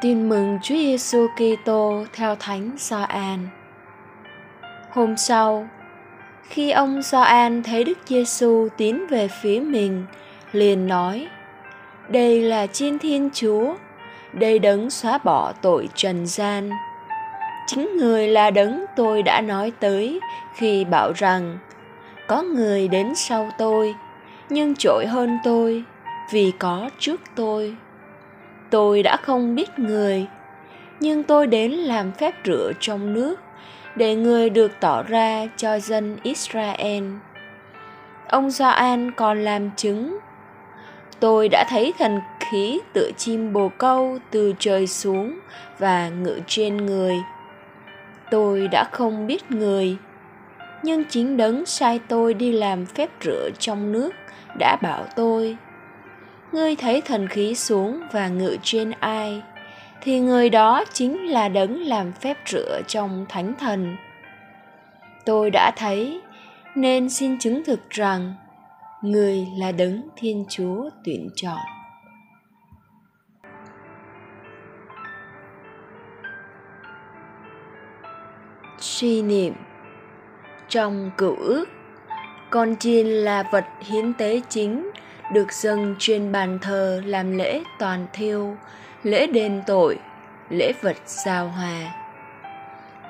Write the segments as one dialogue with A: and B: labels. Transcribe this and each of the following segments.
A: Tin mừng Chúa Giêsu Kitô theo Thánh Gioan. Hôm sau, khi ông Gioan thấy Đức Giêsu tiến về phía mình, liền nói: Đây là Chiên Thiên Chúa, đây đấng xóa bỏ tội trần gian. Chính người là đấng tôi đã nói tới khi bảo rằng có người đến sau tôi, nhưng trội hơn tôi vì có trước tôi tôi đã không biết người, nhưng tôi đến làm phép rửa trong nước để người được tỏ ra cho dân israel. Ông gioan còn làm chứng. Tôi đã thấy thần khí tựa chim bồ câu từ trời xuống và ngự trên người. Tôi đã không biết người, nhưng chính đấng sai tôi đi làm phép rửa trong nước đã bảo tôi ngươi thấy thần khí xuống và ngự trên ai, thì người đó chính là đấng làm phép rửa trong thánh thần. Tôi đã thấy, nên xin chứng thực rằng, người là đấng thiên chúa tuyển chọn. Suy niệm. Trong cựu ước, con chiên là vật hiến tế chính được dâng trên bàn thờ làm lễ toàn thiêu, lễ đền tội, lễ vật giao hòa.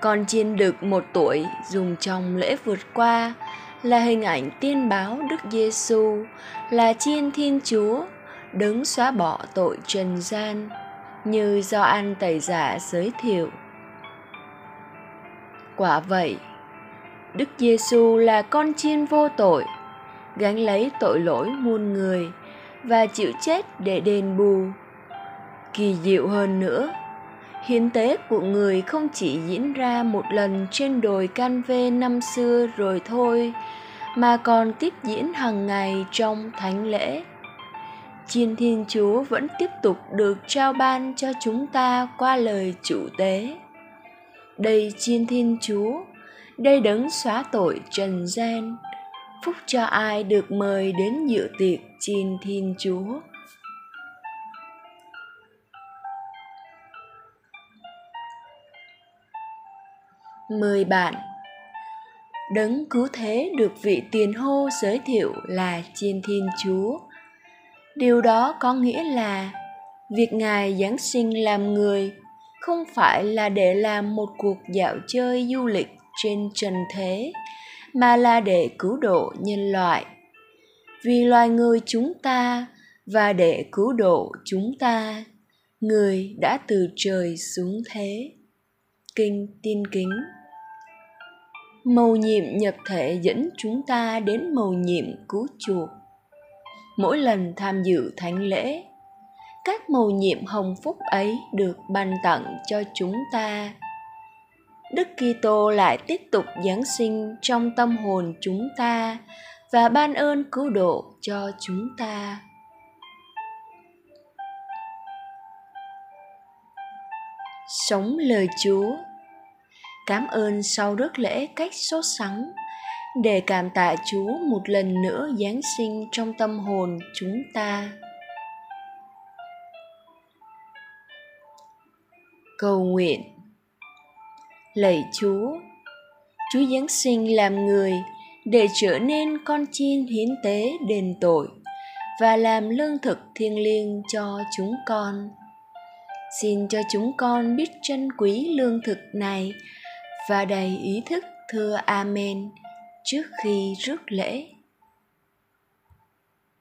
A: Con chiên được một tuổi dùng trong lễ vượt qua là hình ảnh tiên báo Đức Giêsu là chiên Thiên Chúa đứng xóa bỏ tội trần gian như do ăn tẩy giả giới thiệu. Quả vậy, Đức Giêsu là con chiên vô tội gánh lấy tội lỗi muôn người và chịu chết để đền bù. Kỳ diệu hơn nữa, hiến tế của người không chỉ diễn ra một lần trên đồi can vê năm xưa rồi thôi, mà còn tiếp diễn hàng ngày trong thánh lễ. Chiên thiên chúa vẫn tiếp tục được trao ban cho chúng ta qua lời chủ tế. Đây chiên thiên chúa, đây đấng xóa tội trần gian phúc cho ai được mời đến dự tiệc chiên thiên chúa. Mời bạn, đấng cứu thế được vị tiền hô giới thiệu là chiên thiên chúa. Điều đó có nghĩa là việc ngài giáng sinh làm người không phải là để làm một cuộc dạo chơi du lịch trên trần thế mà là để cứu độ nhân loại. Vì loài người chúng ta và để cứu độ chúng ta, người đã từ trời xuống thế. Kinh tin kính. Mầu nhiệm nhập thể dẫn chúng ta đến mầu nhiệm cứu chuộc. Mỗi lần tham dự thánh lễ, các mầu nhiệm hồng phúc ấy được ban tặng cho chúng ta. Đức Kitô lại tiếp tục giáng sinh trong tâm hồn chúng ta và ban ơn cứu độ cho chúng ta. Sống lời Chúa Cảm ơn sau rước lễ cách sốt sắng để cảm tạ Chúa một lần nữa giáng sinh trong tâm hồn chúng ta. Cầu nguyện lạy chúa. Chúa giáng sinh làm người để trở nên con chiên hiến tế đền tội và làm lương thực thiêng liêng cho chúng con. Xin cho chúng con biết trân quý lương thực này và đầy ý thức thưa amen trước khi rước lễ.